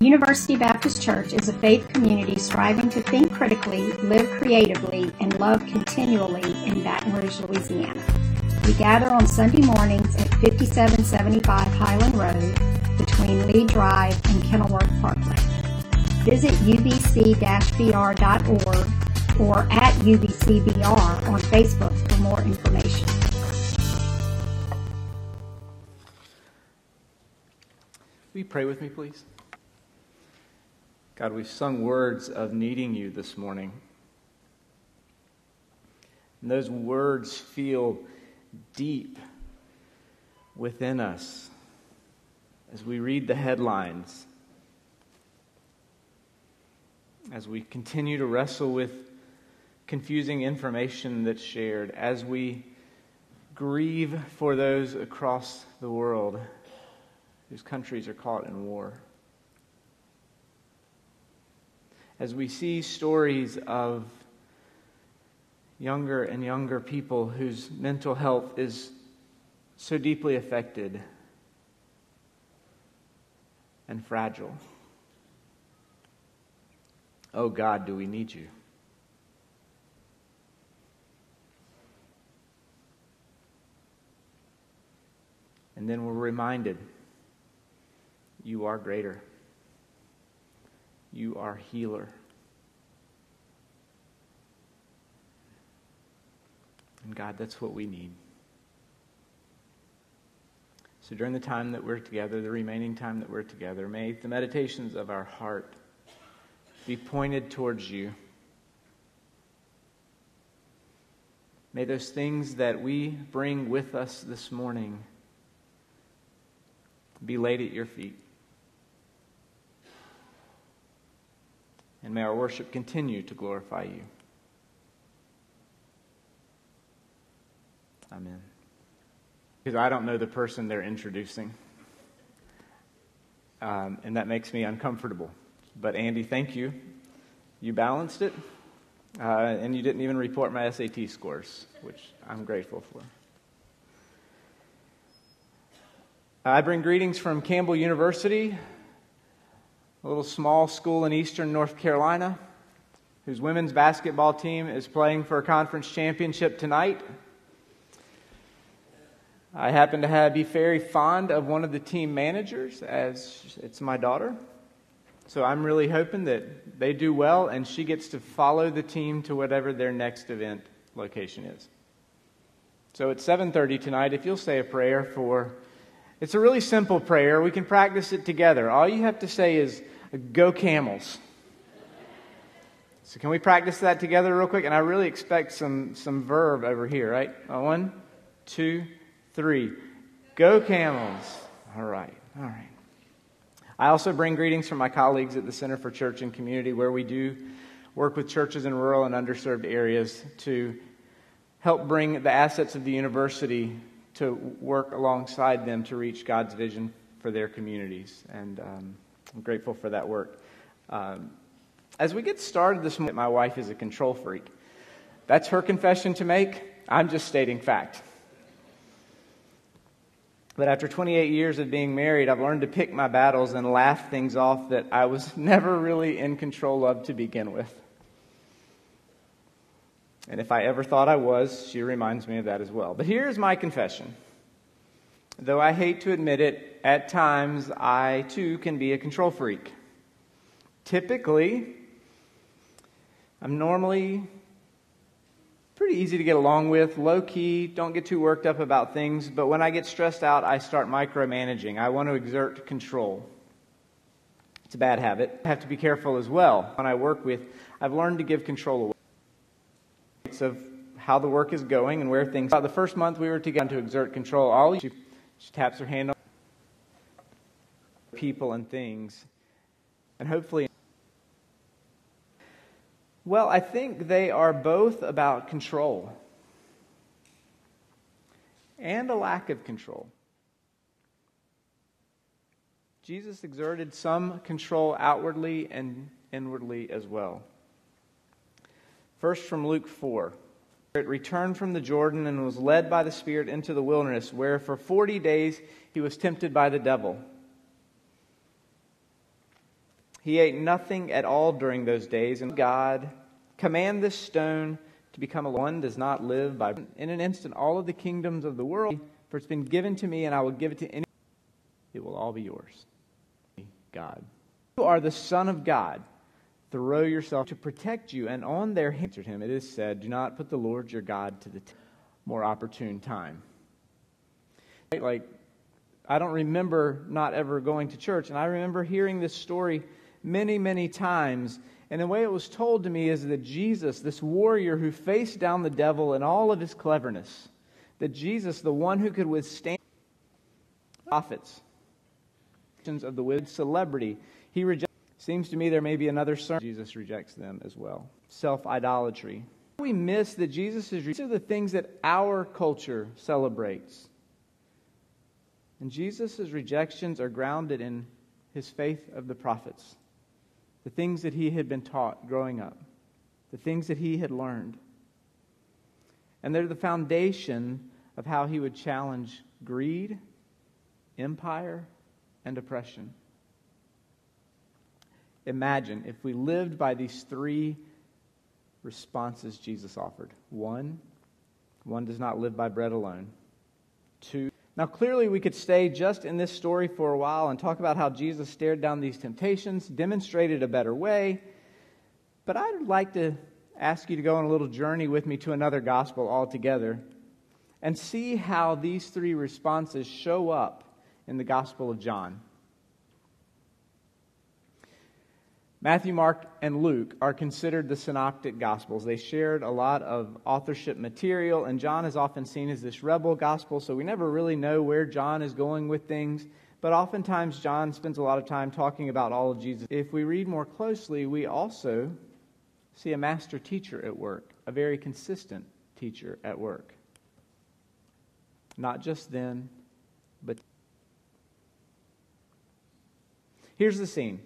University Baptist Church is a faith community striving to think critically, live creatively, and love continually in Baton Rouge, Louisiana. We gather on Sunday mornings at 5775 Highland Road between Lee Drive and Kenilworth Parkway. Visit ubc-br.org or at ubcbr on Facebook for more information. Will you pray with me, please? God, we've sung words of needing you this morning. And those words feel deep within us as we read the headlines, as we continue to wrestle with confusing information that's shared, as we grieve for those across the world whose countries are caught in war. As we see stories of younger and younger people whose mental health is so deeply affected and fragile. Oh God, do we need you? And then we're reminded you are greater. You are healer. And God, that's what we need. So during the time that we're together, the remaining time that we're together, may the meditations of our heart be pointed towards you. May those things that we bring with us this morning be laid at your feet. And may our worship continue to glorify you. Amen. Because I don't know the person they're introducing. Um, and that makes me uncomfortable. But Andy, thank you. You balanced it, uh, and you didn't even report my SAT scores, which I'm grateful for. I bring greetings from Campbell University, a little small school in eastern North Carolina, whose women's basketball team is playing for a conference championship tonight. I happen to have, be very fond of one of the team managers, as it's my daughter. So I'm really hoping that they do well and she gets to follow the team to whatever their next event location is. So at 7:30 tonight, if you'll say a prayer for it's a really simple prayer. We can practice it together. All you have to say is go camels. So can we practice that together real quick? And I really expect some some verb over here, right? One, two, three. Go camels. All right, all right. I also bring greetings from my colleagues at the Center for Church and Community, where we do work with churches in rural and underserved areas to help bring the assets of the university to work alongside them to reach God's vision for their communities. And um, I'm grateful for that work. Um, as we get started this morning, my wife is a control freak. That's her confession to make. I'm just stating fact. But after 28 years of being married, I've learned to pick my battles and laugh things off that I was never really in control of to begin with. And if I ever thought I was, she reminds me of that as well. But here's my confession. Though I hate to admit it, at times I too can be a control freak. Typically, I'm normally pretty easy to get along with, low key, don't get too worked up about things, but when I get stressed out, I start micromanaging. I want to exert control. It's a bad habit. I have to be careful as well. When I work with, I've learned to give control away of how the work is going and where things are. The first month we were together to exert control, all she, she taps her hand on people and things, and hopefully well, I think they are both about control and a lack of control. Jesus exerted some control outwardly and inwardly as well. First, from Luke 4. Returned from the Jordan and was led by the Spirit into the wilderness, where for 40 days he was tempted by the devil. He ate nothing at all during those days, and God command this stone to become a one does not live by in an instant all of the kingdoms of the world for it's been given to me and I will give it to any it will all be yours. God. You are the son of God throw yourself to protect you and on their hands answered him it is said do not put the Lord your God to the t- more opportune time like I don't remember not ever going to church and I remember hearing this story many many times and the way it was told to me is that Jesus, this warrior who faced down the devil in all of his cleverness, that Jesus, the one who could withstand prophets of the wicked celebrity, he rejects. Seems to me there may be another sermon. Jesus rejects them as well. Self idolatry. We miss that Jesus is. These are the things that our culture celebrates. And Jesus' rejections are grounded in his faith of the prophets the things that he had been taught growing up, the things that he had learned. And they're the foundation of how he would challenge greed, empire, and oppression. Imagine if we lived by these three responses Jesus offered. One, one does not live by bread alone. Two, now, clearly, we could stay just in this story for a while and talk about how Jesus stared down these temptations, demonstrated a better way. But I'd like to ask you to go on a little journey with me to another gospel altogether and see how these three responses show up in the Gospel of John. Matthew, Mark, and Luke are considered the synoptic gospels. They shared a lot of authorship material, and John is often seen as this rebel gospel, so we never really know where John is going with things. But oftentimes, John spends a lot of time talking about all of Jesus. If we read more closely, we also see a master teacher at work, a very consistent teacher at work. Not just then, but. Here's the scene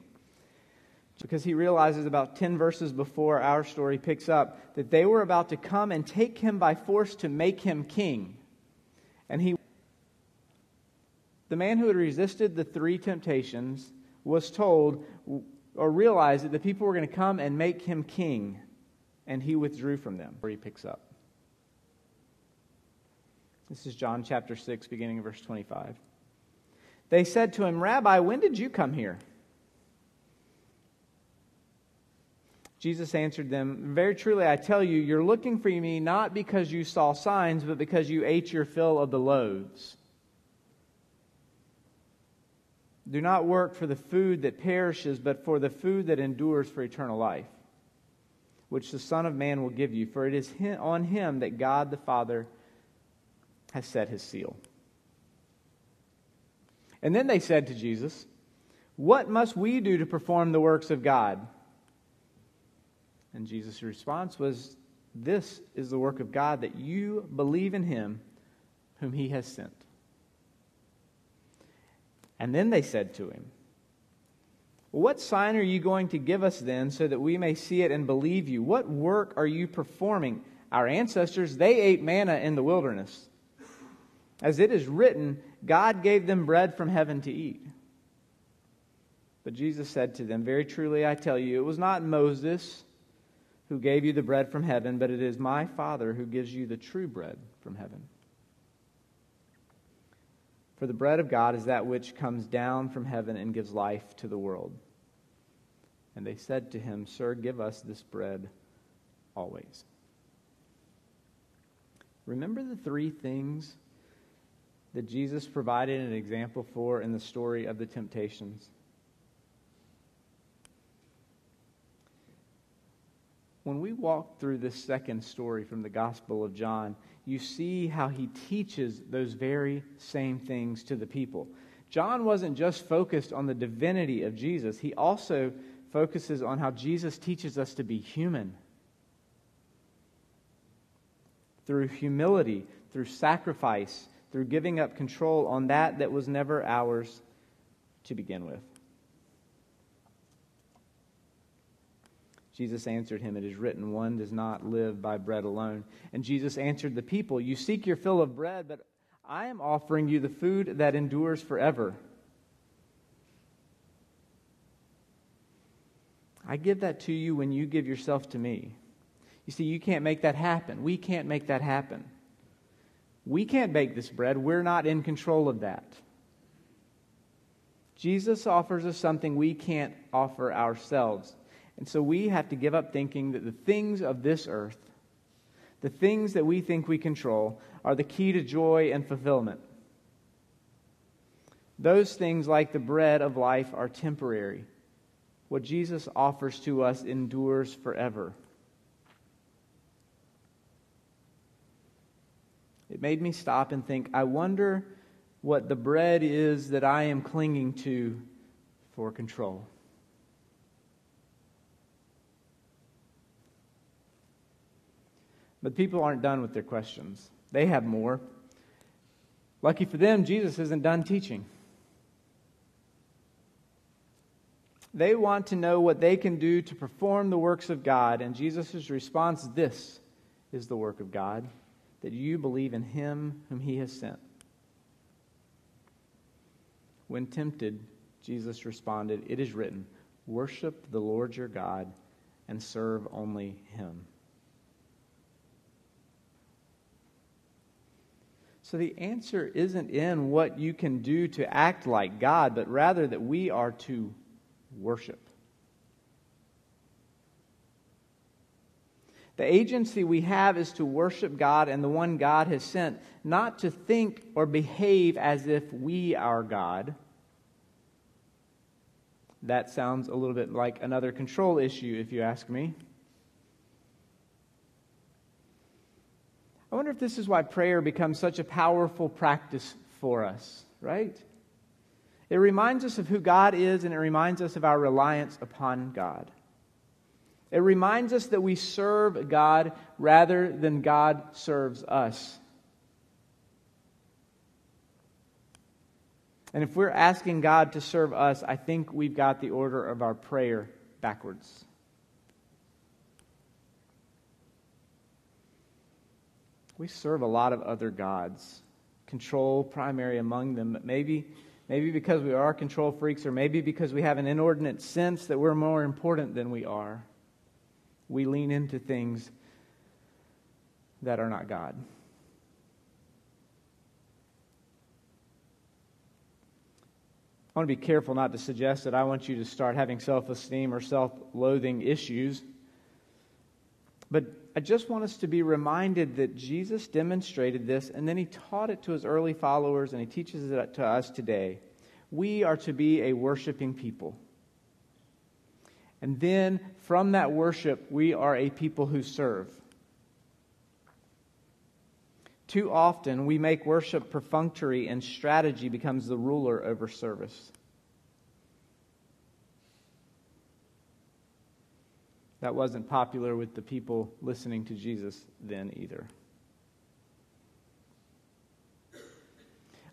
because he realizes about 10 verses before our story picks up that they were about to come and take him by force to make him king. And he the man who had resisted the three temptations was told or realized that the people were going to come and make him king, and he withdrew from them. Where he picks up. This is John chapter 6, beginning of verse 25. They said to him, Rabbi, when did you come here? Jesus answered them, Very truly, I tell you, you're looking for me not because you saw signs, but because you ate your fill of the loaves. Do not work for the food that perishes, but for the food that endures for eternal life, which the Son of Man will give you, for it is on him that God the Father has set his seal. And then they said to Jesus, What must we do to perform the works of God? And Jesus' response was, This is the work of God, that you believe in him whom he has sent. And then they said to him, What sign are you going to give us then, so that we may see it and believe you? What work are you performing? Our ancestors, they ate manna in the wilderness. As it is written, God gave them bread from heaven to eat. But Jesus said to them, Very truly I tell you, it was not Moses who gave you the bread from heaven, but it is my Father who gives you the true bread from heaven. For the bread of God is that which comes down from heaven and gives life to the world. And they said to him, Sir, give us this bread always. Remember the three things that Jesus provided an example for in the story of the temptations? When we walk through this second story from the Gospel of John, you see how he teaches those very same things to the people. John wasn't just focused on the divinity of Jesus, he also focuses on how Jesus teaches us to be human. Through humility, through sacrifice, through giving up control on that that was never ours to begin with. Jesus answered him, It is written, one does not live by bread alone. And Jesus answered the people, You seek your fill of bread, but I am offering you the food that endures forever. I give that to you when you give yourself to me. You see, you can't make that happen. We can't make that happen. We can't bake this bread. We're not in control of that. Jesus offers us something we can't offer ourselves. And so we have to give up thinking that the things of this earth, the things that we think we control, are the key to joy and fulfillment. Those things, like the bread of life, are temporary. What Jesus offers to us endures forever. It made me stop and think I wonder what the bread is that I am clinging to for control. But people aren't done with their questions. They have more. Lucky for them, Jesus isn't done teaching. They want to know what they can do to perform the works of God, and Jesus' response this is the work of God that you believe in him whom he has sent. When tempted, Jesus responded, It is written, Worship the Lord your God and serve only him. So the answer isn't in what you can do to act like God, but rather that we are to worship. The agency we have is to worship God and the one God has sent, not to think or behave as if we are God. That sounds a little bit like another control issue, if you ask me. I wonder if this is why prayer becomes such a powerful practice for us, right? It reminds us of who God is and it reminds us of our reliance upon God. It reminds us that we serve God rather than God serves us. And if we're asking God to serve us, I think we've got the order of our prayer backwards. We serve a lot of other gods, control primary among them, but maybe maybe because we are control freaks or maybe because we have an inordinate sense that we're more important than we are we lean into things that are not God. I want to be careful not to suggest that I want you to start having self esteem or self loathing issues. But I just want us to be reminded that Jesus demonstrated this and then he taught it to his early followers and he teaches it to us today. We are to be a worshiping people. And then from that worship, we are a people who serve. Too often, we make worship perfunctory and strategy becomes the ruler over service. That wasn't popular with the people listening to Jesus then either.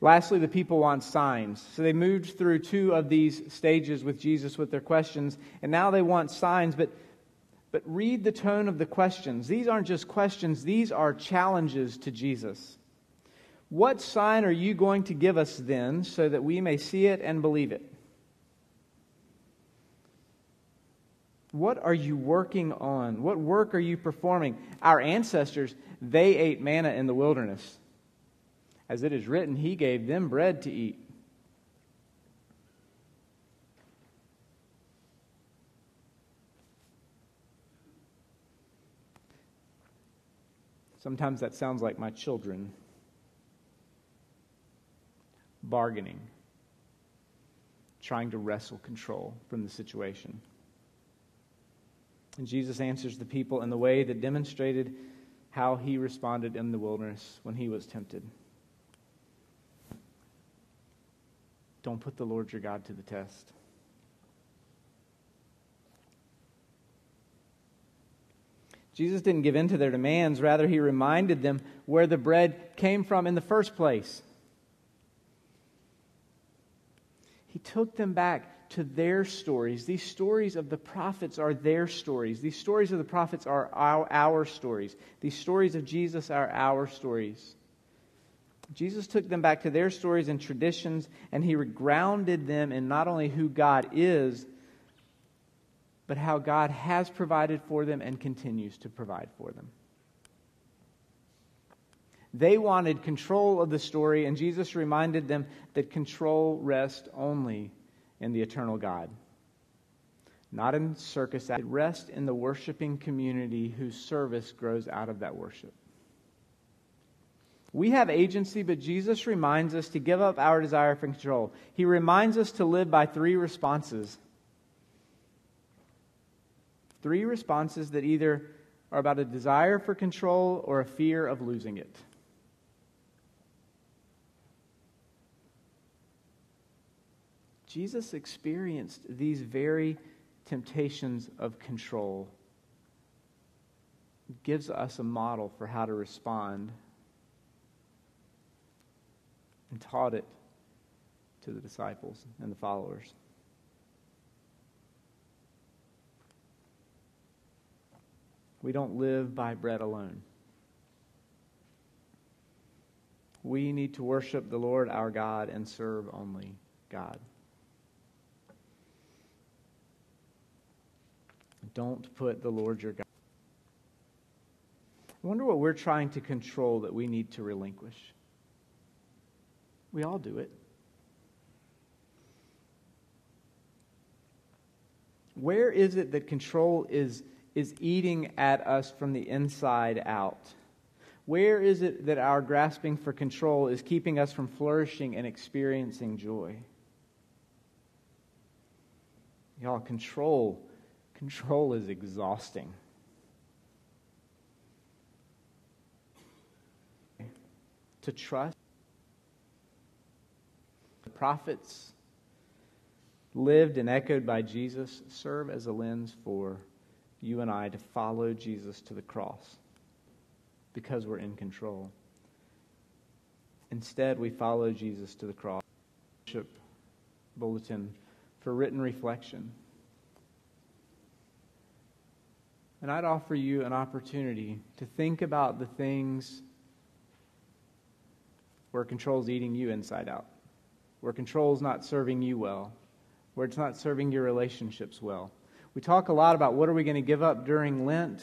Lastly, the people want signs. So they moved through two of these stages with Jesus with their questions, and now they want signs. But, but read the tone of the questions. These aren't just questions, these are challenges to Jesus. What sign are you going to give us then so that we may see it and believe it? What are you working on? What work are you performing? Our ancestors, they ate manna in the wilderness. As it is written, He gave them bread to eat. Sometimes that sounds like my children bargaining, trying to wrestle control from the situation. And Jesus answers the people in the way that demonstrated how he responded in the wilderness when he was tempted. Don't put the Lord your God to the test. Jesus didn't give in to their demands. Rather, he reminded them where the bread came from in the first place. He took them back to their stories. These stories of the prophets are their stories. These stories of the prophets are our, our stories. These stories of Jesus are our stories. Jesus took them back to their stories and traditions, and he grounded them in not only who God is, but how God has provided for them and continues to provide for them. They wanted control of the story, and Jesus reminded them that control rests only in the eternal God. Not in circus, it rest in the worshiping community whose service grows out of that worship. We have agency, but Jesus reminds us to give up our desire for control. He reminds us to live by three responses. Three responses that either are about a desire for control or a fear of losing it. Jesus experienced these very temptations of control. Gives us a model for how to respond and taught it to the disciples and the followers. We don't live by bread alone. We need to worship the Lord our God and serve only God. Don't put the Lord your God. I wonder what we're trying to control that we need to relinquish. We all do it. Where is it that control is, is eating at us from the inside out? Where is it that our grasping for control is keeping us from flourishing and experiencing joy? Y'all, control, control is exhausting. To trust the prophets lived and echoed by Jesus serve as a lens for you and I to follow Jesus to the cross because we're in control. Instead, we follow Jesus to the cross. Bulletin for written reflection. And I'd offer you an opportunity to think about the things where control is eating you inside out where control is not serving you well, where it's not serving your relationships well. We talk a lot about what are we going to give up during Lent.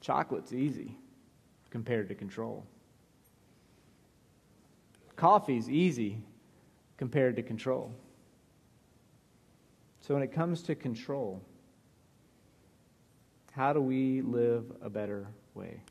Chocolate's easy compared to control. Coffee's easy compared to control. So when it comes to control, how do we live a better way?